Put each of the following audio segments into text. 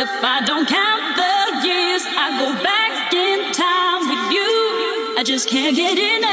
If I don't count the years, I go back in time with you. I just can't get enough.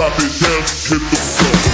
drop it down, hit the floor.